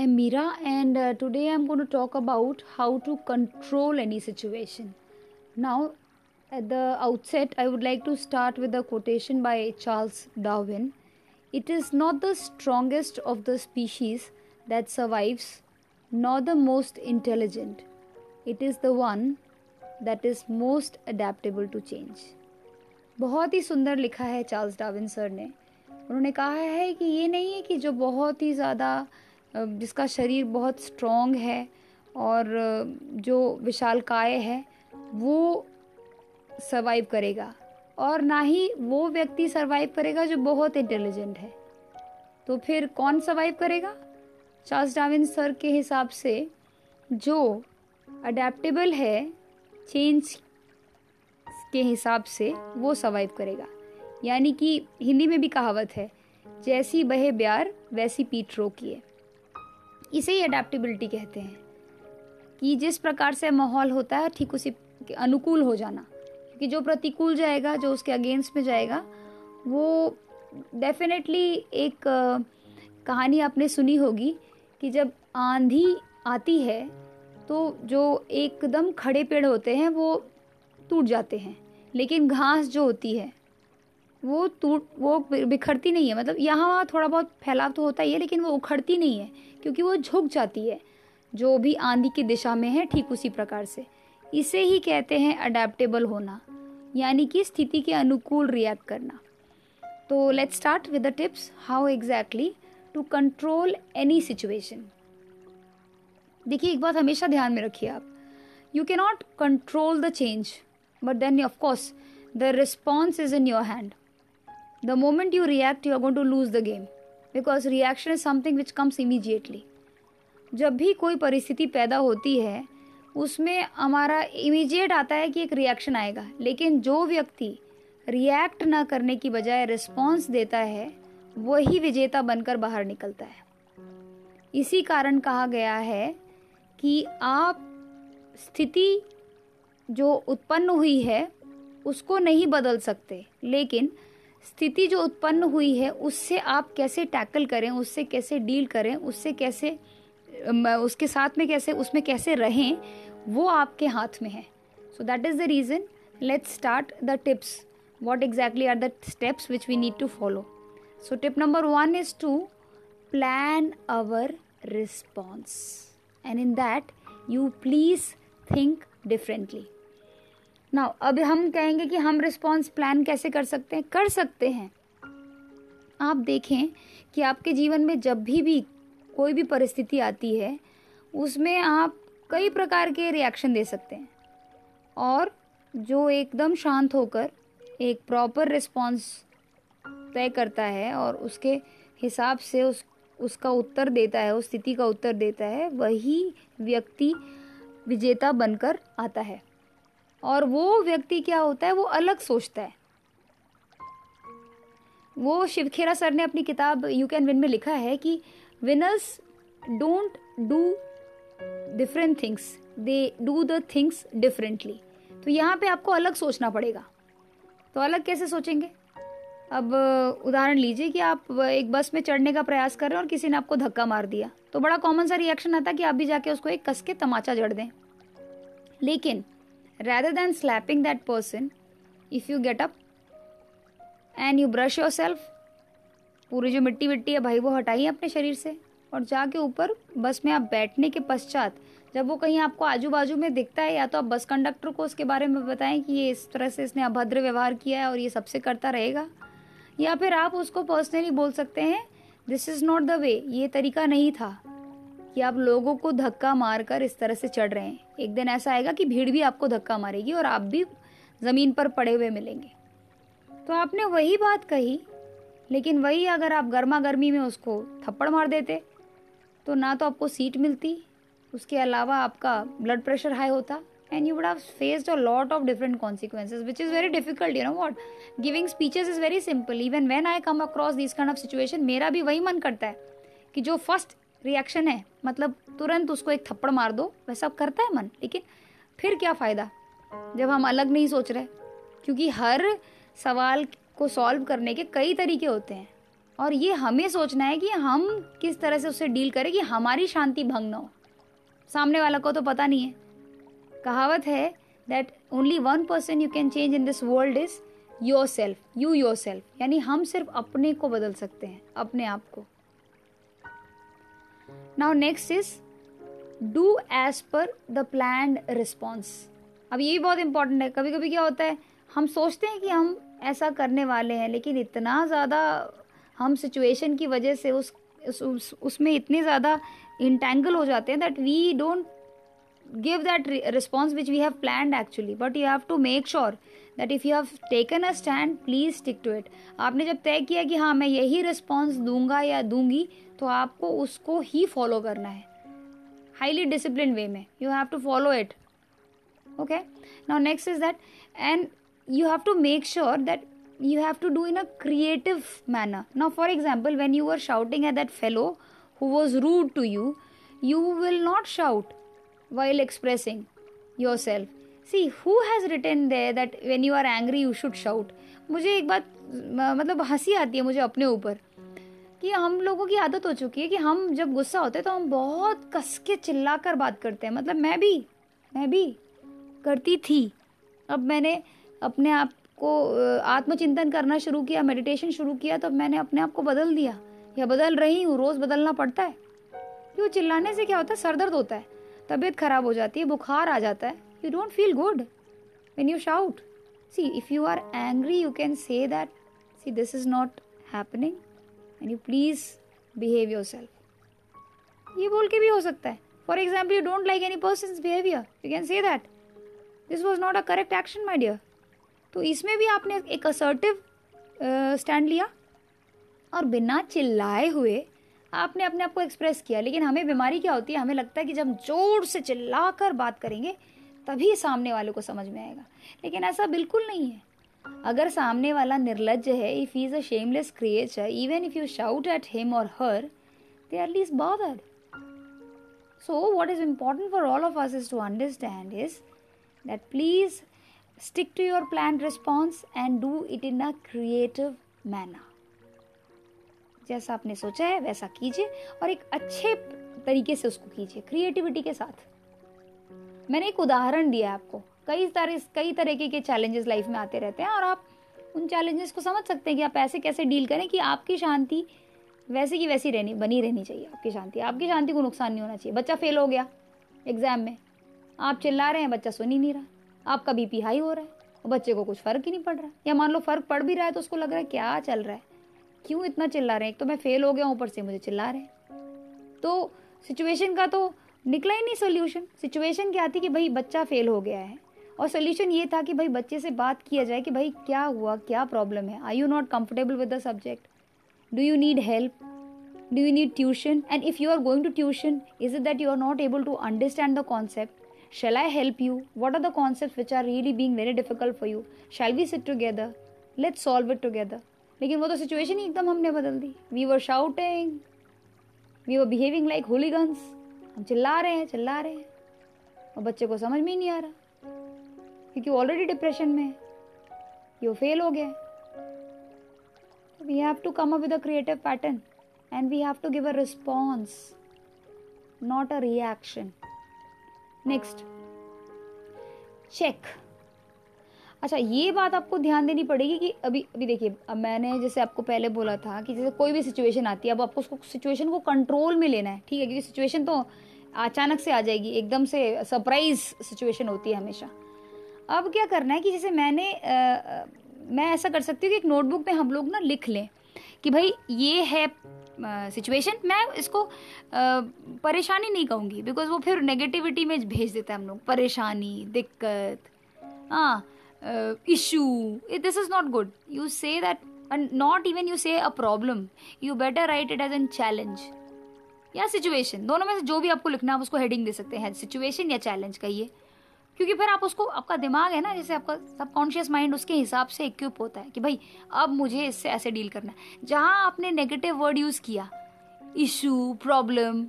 I am Meera and today I am going to talk about how to control any situation now at the outset I would like to start with a quotation by Charles Darwin it is not the strongest of the species that survives not the most intelligent it is the one that is most adaptable to change बहुत ही सुंदर लिखा है Charles Darwin sir ने। उन्होंने कहा है कि ये नहीं है कि जो बहुत ही ज़्यादा जिसका शरीर बहुत स्ट्रॉन्ग है और जो विशालकाय है, वो सर्वाइव करेगा। और ना ही वो व्यक्ति सर्वाइव करेगा जो बहुत इंटेलिजेंट है। तो फिर कौन सर्वाइव करेगा? चार्ल्स डाविन सर के हिसाब से जो अडेप्टेबल है चेंज के हिसाब से वो सर्वाइव करेगा। यानी कि हिंदी में भी कहावत है, जैसी बहे ब्यार वैसी पीठ रोकिए। इसे ही अडेप्टेबिलिटी कहते हैं। कि जिस प्रकार से माहौल होता है, ठीक उसी के अनुकूल हो जाना। क्योंकि जो प्रतिकूल जाएगा, जो उसके अगेंस्ट में जाएगा, वो डेफिनेटली एक कहानी आपने सुनी होगी कि जब आंधी आती है तो जो एकदम खड़े पेड़ होते हैं, वो टूट जाते हैं। लेकिन घास जो होती है वो टूट, वो बिखरती नहीं है। मतलब यहाँ वहाँ थोड़ा बहुत फैलाव तो होता ही है, लेकिन वो उखड़ती नहीं है, क्योंकि वो झुक जाती है। जो भी आंधी की दिशा में है, ठीक उसी प्रकार से। इसे ही कहते हैं अडेप्टेबल होना, यानी कि स्थिति के अनुकूल रिएक्ट करना। तो let's start with the tips how exactly to control any situation देखिए, एक बात हमेशा ध्यान में रखिए आप। You can not control the change but then of course the response is in your hand the moment you react you are going to lose the game because reaction is something which comes immediately जब भी कोई परिस्थिति पैदा होती है, उसमें हमारा immediate आता है कि एक रिएक्शन आएगा। लेकिन जो व्यक्ति रिएक्ट ना करने की बजाय रिस्पॉन्स देता है, वही विजेता बनकर बाहर निकलता है। इसी कारण कहा गया है कि आप स्थिति जो उत्पन्न हुई है, उसको नहीं बदल सकते। लेकिन स्थिति जो उत्पन्न हुई है, उससे आप कैसे टैकल करें, उससे कैसे डील करें, उससे कैसे उसके साथ में कैसे, उसमें कैसे रहें, वो आपके हाथ में है। So that is the reason let's start the tips what exactly are the steps which we need to follow so tip number one is to plan our response and in that you please think differently ना अब हम कहेंगे कि हम response plan कैसे कर सकते हैं? कर सकते हैं। आप देखें कि आपके जीवन में जब भी भी कोई भी परिस्थिति आती है, उसमें आप कई प्रकार के रिएक्शन दे सकते हैं। और जो एकदम शांत होकर एक प्रॉपर रिस्पॉन्स तय करता है और उसके हिसाब से उस, उसका उत्तर देता है, उस स्थिति का उत्तर देता है, वही व्यक्ति विजेता बनकर आता है। और वो व्यक्ति क्या होता है, वो अलग सोचता है। वो शिवखेरा सर ने अपनी किताब यू कैन विन में लिखा है कि winners don't do different things they do the things differently तो यहाँ पे आपको अलग सोचना पड़ेगा। तो अलग कैसे सोचेंगे? अब उदाहरण लीजिए कि आप एक बस में चढ़ने का प्रयास कर रहे हैं और किसी ने आपको धक्का मार दिया। तो बड़ा कॉमन सा रिएक्शन आता कि आप भी जाके उसको एक कस के तमाचा जड़ दें। लेकिन rather than slapping that person, if you get up and you brush yourself, पूरी जो मिट्टी मिट्टी है भाई, वो हटाइए अपने शरीर से और जाके ऊपर बस में आप बैठने के पश्चात, जब वो कहीं आपको आजू बाजू में दिखता है या तो आप बस कंडक्टर को उसके बारे में बताएँ कि ये इस तरह से इसने अभद्र व्यवहार किया है और ये सबसे करता रहेगा, या फिर आप उसको पर्सनली बोल सकते हैं this is not the way ये तरीका नहीं था। कि आप लोगों को धक्का मारकर इस तरह से चढ़ रहे हैं। एक दिन ऐसा आएगा कि भीड़ भी आपको धक्का मारेगी और आप भी ज़मीन पर पड़े हुए मिलेंगे। तो आपने वही बात कही, लेकिन वही अगर आप गर्मा गर्मी में उसको थप्पड़ मार देते तो ना तो आपको सीट मिलती, उसके अलावा आपका ब्लड प्रेशर हाई होता and you would have faced a lot of different consequences which is very difficult you know what giving speeches is very simple even when I come across this kind of situation मेरा भी वही मन करता है कि जो first reaction है। मतलब तुरंत उसको एक थप्पड़ मार दो, वैसा करता है मन लेकिन फिर क्या फ़ायदा? जब हम अलग नहीं सोच रहे, क्योंकि हर सवाल को सॉल्व करने के कई तरीके होते हैं। और ये हमें सोचना है कि हम किस तरह से उससे डील करें कि हमारी शांति भंग ना हो। सामने वाला को तो पता नहीं है। कहावत है that only one person you can change in this world is yourself you yourself यानी हम सिर्फ़ अपने को बदल सकते हैं, अपने आप को। Now next is do as per the plan response अब ये भी बहुत इंपॉर्टेंट है। कभी कभी क्या होता है हम सोचते हैं कि हम ऐसा करने वाले हैं लेकिन इतना ज़्यादा हम सिचुएशन की वजह से उस उस, उस उसमें इतने ज़्यादा इंटेंगल हो जाते हैं that we don't give that response which we have plan actually but you have to make sure that if you have taken a stand please stick to it आपने जब तय किया कि हाँ मैं यही रिस्पॉन्स दूँगा या दूँगी तो आपको उसको ही फॉलो करना है। हाईली डिसिप्लिन वे में। You have to follow it okay now next is that and you have to make sure that you have to do in a creative manner now for example when you are shouting at that fellow who was rude to you you will not shout while expressing yourself See, who has written there that when you are angry you should shout मुझे एक बात मतलब हँसी आती है मुझे अपने ऊपर कि हम लोगों की आदत हो चुकी है कि हम जब गुस्सा होते हैं तो हम बहुत कस के चिल्ला कर बात करते हैं। मतलब मैं भी मैं भी करती थी। अब मैंने अपने आप को आत्मचिंतन करना शुरू किया मेडिटेशन शुरू किया तो मैंने अपने आप को बदल दिया। या बदल रही हूँ रोज़ बदलना पड़ता है। क्यों? चिल्लाने से क्या होता है? सर दर्द होता है। तबीयत खराब हो जाती है बुखार आ जाता है। You don't feel good when you shout see if you are angry you can say that see this is not happening and you please behave yourself ये बोल के भी हो सकता है। For example you don't like any person behaviour you can say that this was not a correct action my dear तो इसमें भी आपने एक असर्टिव स्टैंड uh, लिया और बिना चिल्लाए हुए आपने अपने आप को एक्सप्रेस किया। लेकिन हमें बीमारी क्या होती है? हमें लगता है कि जब ज़ोर से चिल्ला कर बात करेंगे तभी सामने वाले को समझ में आएगा। लेकिन ऐसा बिल्कुल नहीं है। अगर सामने वाला निर्लज है if is a shameless creature even if you shout at him और her they are least bothered so what is important for all of us is to understand is that please stick to your planned response and do it in a creative manner. जैसा आपने सोचा है, वैसा कीजिए और एक अच्छे तरीके से उसको कीजिए क्रिएटिविटी के साथ। मैंने एक उदाहरण दिया आपको। कई तरह कई तरीके के चैलेंजेस लाइफ में आते रहते हैं और आप उन चैलेंजेस को समझ सकते हैं कि आप ऐसे कैसे डील करें कि आपकी शांति वैसे की वैसी रहनी, बनी रहनी चाहिए आपकी शांति। आपकी शांति को नुकसान नहीं होना चाहिए। बच्चा फेल हो गया एग्ज़ाम में। आप चिल्ला रहे हैं, बच्चा सुन ही नहीं रहा। आपका बीपी हाई हो रहा है और बच्चे को कुछ फ़र्क ही नहीं पड़ रहा। या मान लो फ़र्क पड़ भी रहा है तो उसको लग रहा है, क्या चल रहा है? क्यों इतना चिल्ला रहे हैं? एक तो मैं फेल हो गया ऊपर से मुझे चिल्ला रहे हैं। तो सिचुएशन का तो निकला ही नहीं सोल्यूशन सिचुएशन क्या थी कि भाई बच्चा फेल हो गया है? और सोल्यूशन ये था कि भाई बच्चे से बात किया जाए कि भाई क्या हुआ, क्या प्रॉब्लम है? I you not comfortable with the subject do you need help do you need tuition and if you are going to tuition is it that you are not able to understand the concept shall I help you what are the concept which are really being very difficult for you Shall we sit together? Let solve it together. लेकिन वो तो situation ही एकदम हमने बदल दी। We were shouting we were behaving like hooligans हम चिल्ला रहे हैं, चिल्ला रहे हैं। और बच्चे को समझ में ही नहीं आ रहा। क्योंकि ऑलरेडी डिप्रेशन में है। ये फेल हो गया we have to come up with a creative pattern and we have to give a response not a reaction next check अच्छा ये बात आपको ध्यान देनी पड़ेगी कि अभी अभी देखिए, अब मैंने जैसे आपको पहले बोला था कि जैसे कोई भी सिचुएशन आती है, अब आपको उसको सिचुएशन को कंट्रोल में लेना है। ठीक है, क्योंकि सिचुएशन तो अचानक से आ जाएगी एकदम से सरप्राइज़ सिचुएशन होती है हमेशा। अब क्या करना है कि जैसे मैंने आ, मैं ऐसा कर सकती हूँ कि एक नोटबुक में हम लोग ना लिख लें कि भाई ये है सिचुएशन मैं इसको परेशानी नहीं कहूँगी बिकॉज़ वो फिर नेगेटिविटी में भेज देता है हम लोग। परेशानी दिक्कत हाँ issue this is not good you say that not even you say a problem you better write it as an challenge या सिचुएशन दोनों में से जो भी आपको लिखना है, आप उसको हेडिंग दे सकते हैं सिचुएशन या चैलेंज कहिए। क्योंकि फिर आप उसको, आपका दिमाग है ना, जैसे आपका सबकॉन्शियस माइंड उसके हिसाब से इक्विप होता है कि भाई, अब मुझे इससे ऐसे डील करना है। जहाँ आपने नेगेटिव वर्ड यूज़ किया इशू प्रॉब्लम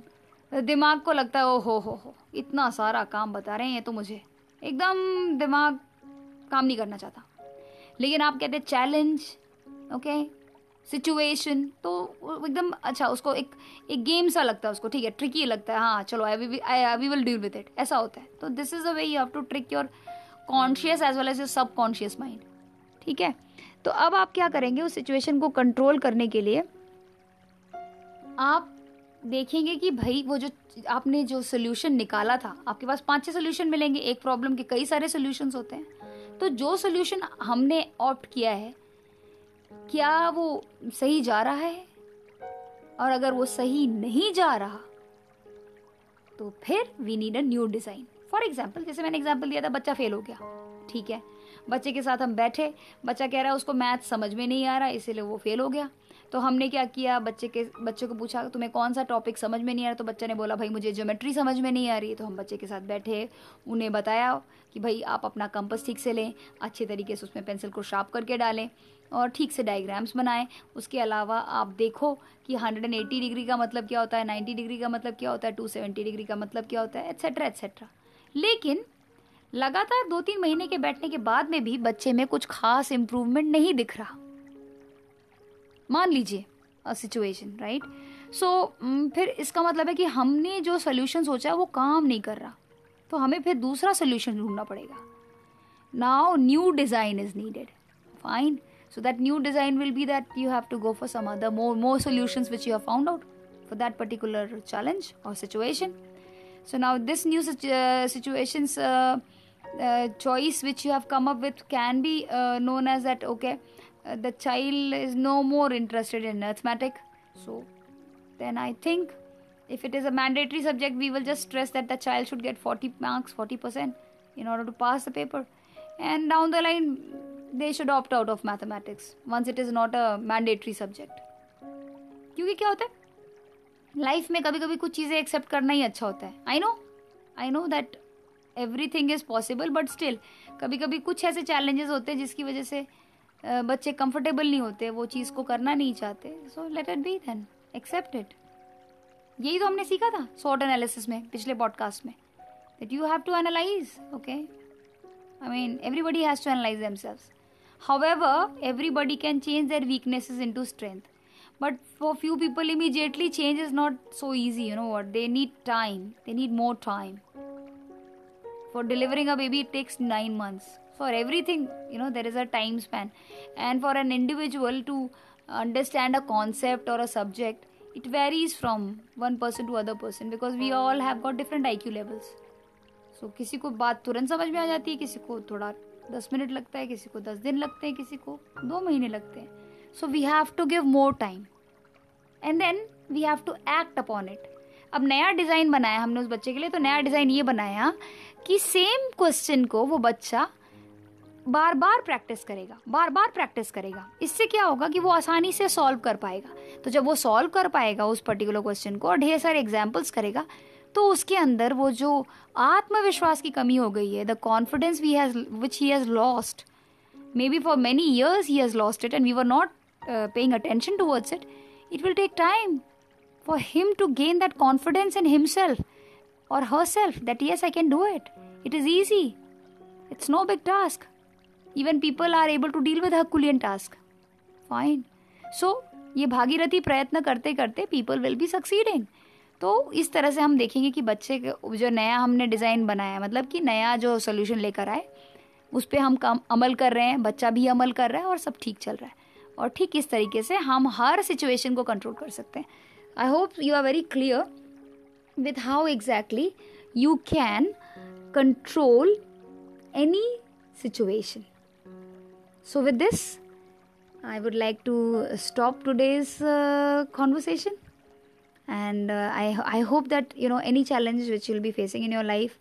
दिमाग को लगता है ओ हो हो हो इतना सारा काम बता रहे हैं तो मुझे। एकदम दिमाग काम नहीं करना चाहता। लेकिन आप कहते चैलेंज ओके सिचुएशन तो एकदम अच्छा उसको एक एक गेम सा लगता है उसको, ठीक है ट्रिकी लगता है हाँ चलो I we will deal with it ऐसा होता है। तो this is a way you have to trick your conscious as well as your subconscious mind ठीक है? तो अब आप क्या करेंगे, उस सिचुएशन को कंट्रोल करने के लिए, आप देखेंगे कि भाई, वो जो, आपने जो सोल्यूशन निकाला था, आपके पास पाँच छह सोल्यूशन मिलेंगे, एक प्रॉब्लम के कई सारे सोल्यूशन होते हैं। तो जो सोल्यूशन हमने ऑप्ट किया है क्या वो सही जा रहा है? और अगर वो सही नहीं जा रहा तो फिर we need a new design for example जैसे मैंने एग्ज़ाम्पल दिया था, बच्चा फेल हो गया। ठीक है? बच्चे के साथ हम बैठे, बच्चा कह रहा है, उसको मैथ समझ में नहीं आ रहा, इसीलिए वो फेल हो गया। तो हमने क्या किया? बच्चे के, बच्चे को पूछा, तुम्हें कौन सा टॉपिक समझ में नहीं आ रहा? तो बच्चे ने बोला, भाई, मुझे ज्योमेट्री समझ में नहीं आ रही तो हम बच्चे के साथ बैठे, उन्हें बताया कि, भाई, आप अपना कंपस ठीक से लें, अच्छे तरीके से उसमें पेंसिल को शार्प करके डालें। और ठीक से डायग्राम्स बनाएँ। उसके अलावा आप देखो कि 180 डिग्री का मतलब क्या होता है 90 डिग्री का मतलब क्या होता है 270 डिग्री का मतलब क्या होता है एट्सेट्रा एट्सेट्रा लेकिन लगातार दो तीन महीने के बैठने के बाद में भी बच्चे में कुछ खास इम्प्रूवमेंट नहीं दिख रहा। मान लीजिए अ सिचुएशन राइट सो फिर इसका मतलब है कि हमने जो सोल्यूशन सोचा वो काम नहीं कर रहा। तो हमें फिर दूसरा सोल्यूशन ढूंढना पड़ेगा। Now new design is needed fine so that new design will be that you have to go for some other more more solutions which you have found out for that particular challenge or situation. So now this new uh, situations uh, uh, choice which you have come up with can be uh, known as that okay uh, the child is no more interested in arithmetic. So then i think if it is a mandatory subject we will just stress that the child should get 40 marks 40% in order to pass the paper. And down the line they should opt out of mathematics once it is not a mandatory subject. क्योंकि क्या होता है? Life में कभी कभी कुछ चीज़ें accept करना ही अच्छा होता है। I know I know that everything is possible but still कभी कभी कुछ ऐसे चैलेंजेस होते हैं जिसकी वजह से बच्चे कंफर्टेबल नहीं होते, वो चीज़ को करना नहीं चाहते। So let it be then accept it यही तो हमने सीखा था शॉर्ट एनालिसिस में, पिछले पॉडकास्ट में that you have to analyse okay I mean everybody has to analyse themselves however everybody can change their weaknesses into strength but for few people immediately change is not so easy you know what they need time they need more time for delivering a baby it takes 9 months for everything you know there is a time span and for an individual to understand a concept or a subject it varies from one person to other person because we all have got different IQ levels so किसी को बात तुरंत समझ में आ जाती है किसी को थोड़ा दस मिनट लगता है, किसी को दस दिन लगते हैं, किसी को दो महीने लगते हैं। So we have to give more time and then we have to act upon it अब नया डिज़ाइन बनाया हमने उस बच्चे के लिए तो नया डिज़ाइन ये बनाया कि सेम क्वेश्चन को वो बच्चा बार बार प्रैक्टिस करेगा बार बार प्रैक्टिस करेगा। इससे क्या होगा कि वो आसानी से सॉल्व कर पाएगा। तो जब वो सॉल्व कर पाएगा उस पर्टिकुलर क्वेश्चन को और ढेर सारे एग्जाम्पल्स करेगा तो उसके अंदर वो जो आत्मविश्वास की कमी हो गई है the confidence we has which he has lost maybe for many years he has lost it and we were not paying attention to words it it will take time for him to gain that confidence in himself और herself that yes I can do it it is easy it's no big task even people are able to deal with herculean task fine so ये भागीरथी प्रयत्न करते करते people will be succeeding तो इस तरह से हम देखेंगे कि बच्चे जो नया हमने डिज़ाइन बनाया मतलब कि नया जो सोल्यूशन लेकर आए उस पर हम काम अमल कर रहे हैं बच्चा भी अमल कर रहा है और सब ठीक चल रहा है। और ठीक इस तरीके से हम हर सिचुएशन को कंट्रोल कर सकते हैं। I hope you are very clear with how exactly you can control any situation so with this would like to stop today's uh, conversation. And uh, I, I hope that you know any challenge which you'll be facing in your life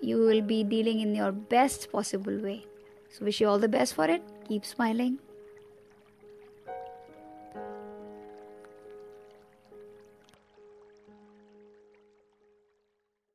you will be dealing in your best possible way. So wish you all the best for it. Keep smiling